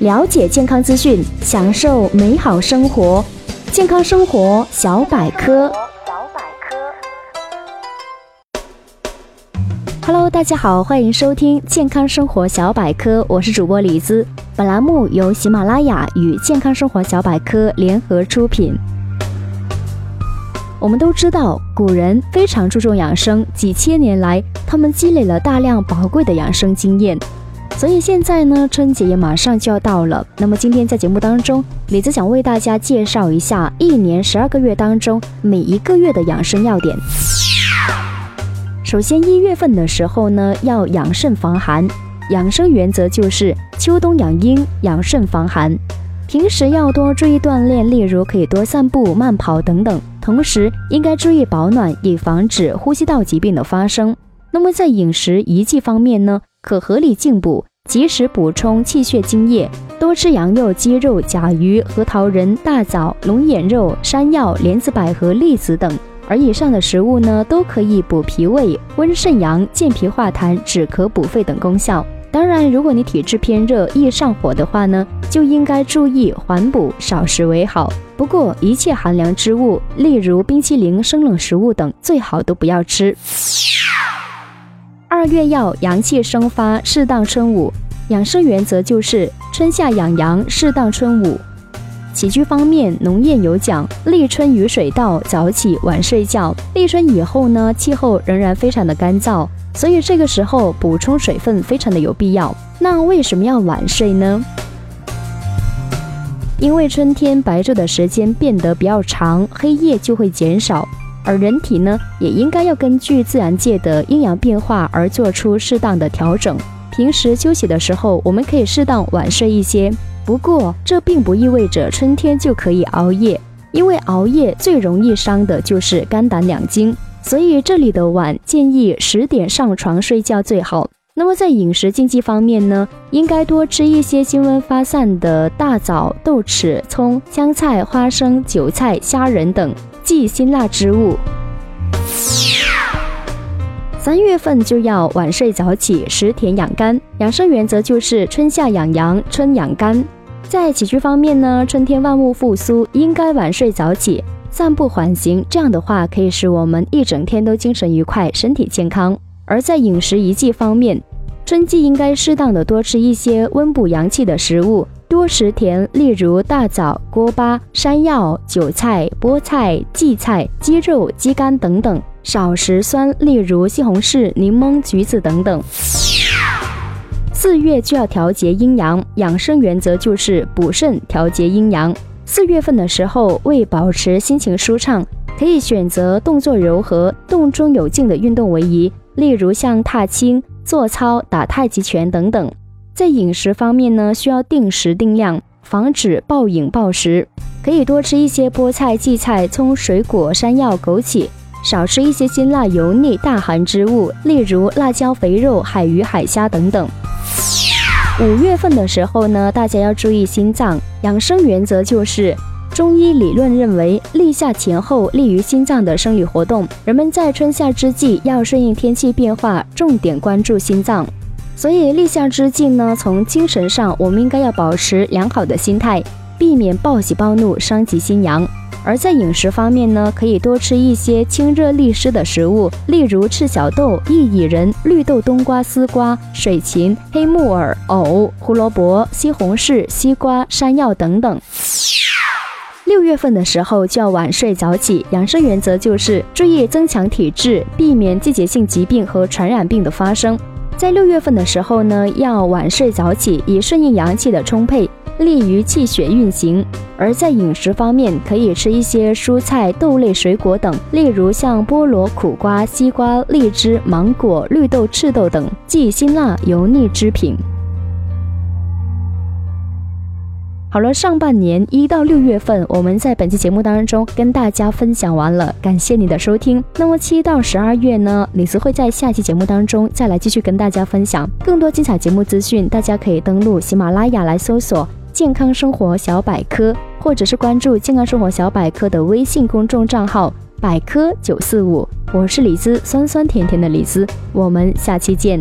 了解健康资讯，享受美好生活。健康生活小百科。Hello，大家好，欢迎收听健康生活小百科，我是主播李子。本栏目由喜马拉雅与健康生活小百科联合出品。我们都知道，古人非常注重养生，几千年来，他们积累了大量宝贵的养生经验。所以现在呢，春节也马上就要到了。那么今天在节目当中，李子想为大家介绍一下一年十二个月当中每一个月的养生要点。首先，一月份的时候呢，要养肾防寒。养生原则就是秋冬养阴，养肾防寒。平时要多注意锻炼，例如可以多散步、慢跑等等。同时，应该注意保暖，以防止呼吸道疾病的发生。那么，在饮食宜忌方面呢，可合理进补，及时补充气血津液，多吃羊肉、鸡肉、甲鱼、核桃仁、大枣、龙眼肉、山药、莲子、百合、栗子等。而以上的食物呢，都可以补脾胃、温肾阳、健脾化痰、止咳补肺等功效。当然，如果你体质偏热、易上火的话呢，就应该注意缓补，少食为好。不过，一切寒凉之物，例如冰淇淋、生冷食物等，最好都不要吃。二月要阳气生发，适当春捂。养生原则就是春夏养阳，适当春捂。起居方面，农谚有讲：立春雨水到，早起晚睡觉。立春以后呢，气候仍然非常的干燥。所以这个时候补充水分非常的有必要。那为什么要晚睡呢？因为春天白昼的时间变得比较长，黑夜就会减少，而人体呢也应该要根据自然界的阴阳变化而做出适当的调整。平时休息的时候，我们可以适当晚睡一些。不过这并不意味着春天就可以熬夜，因为熬夜最容易伤的就是肝胆两经。所以这里的晚建议十点上床睡觉最好。那么在饮食禁忌方面呢，应该多吃一些辛温发散的大枣、豆豉、葱、香菜、花生、韭菜、虾仁等忌辛辣之物。三月份就要晚睡早起，食甜养肝。养生原则就是春夏养阳，春养肝。在起居方面呢，春天万物复苏，应该晚睡早起。散步缓行，这样的话可以使我们一整天都精神愉快、身体健康。而在饮食宜忌方面，春季应该适当的多吃一些温补阳气的食物，多食甜，例如大枣、锅巴、山药、韭菜、菠菜、荠菜、鸡肉、鸡肝等等；少食酸，例如西红柿、柠檬、橘子等等。四月就要调节阴阳，养生原则就是补肾、调节阴阳。四月份的时候，为保持心情舒畅，可以选择动作柔和、动中有静的运动为宜，例如像踏青、做操、打太极拳等等。在饮食方面呢，需要定时定量，防止暴饮暴食，可以多吃一些菠菜、荠菜、葱、水果、山药、枸杞，少吃一些辛辣油腻大寒之物，例如辣椒、肥肉、海鱼、海虾等等。五月份的时候呢，大家要注意心脏养生原则就是中医理论认为立夏前后利于心脏的生理活动。人们在春夏之际要顺应天气变化，重点关注心脏。所以立夏之际呢，从精神上我们应该要保持良好的心态，避免暴喜暴怒伤及心阳。而在饮食方面呢，可以多吃一些清热利湿的食物，例如赤小豆、薏苡仁、绿豆、冬瓜、丝瓜、水芹、黑木耳、藕、胡萝卜、西红柿、西瓜、山药等等。六月份的时候就要晚睡早起，养生原则就是注意增强体质，避免季节性疾病和传染病的发生。在六月份的时候呢，要晚睡早起，以顺应阳气的充沛。利于气血运行，而在饮食方面，可以吃一些蔬菜、豆类、水果等，例如像菠萝、苦瓜、西瓜、荔枝、芒果、绿豆、赤豆等，忌辛辣油腻之品。好了，上半年一到六月份，我们在本期节目当中跟大家分享完了，感谢你的收听。那么七到十二月呢，李子会在下期节目当中再来继续跟大家分享更多精彩节目资讯，大家可以登录喜马拉雅来搜索。健康生活小百科，或者是关注健康生活小百科的微信公众账号“百科九四五”，我是李子，酸酸甜甜的李子，我们下期见。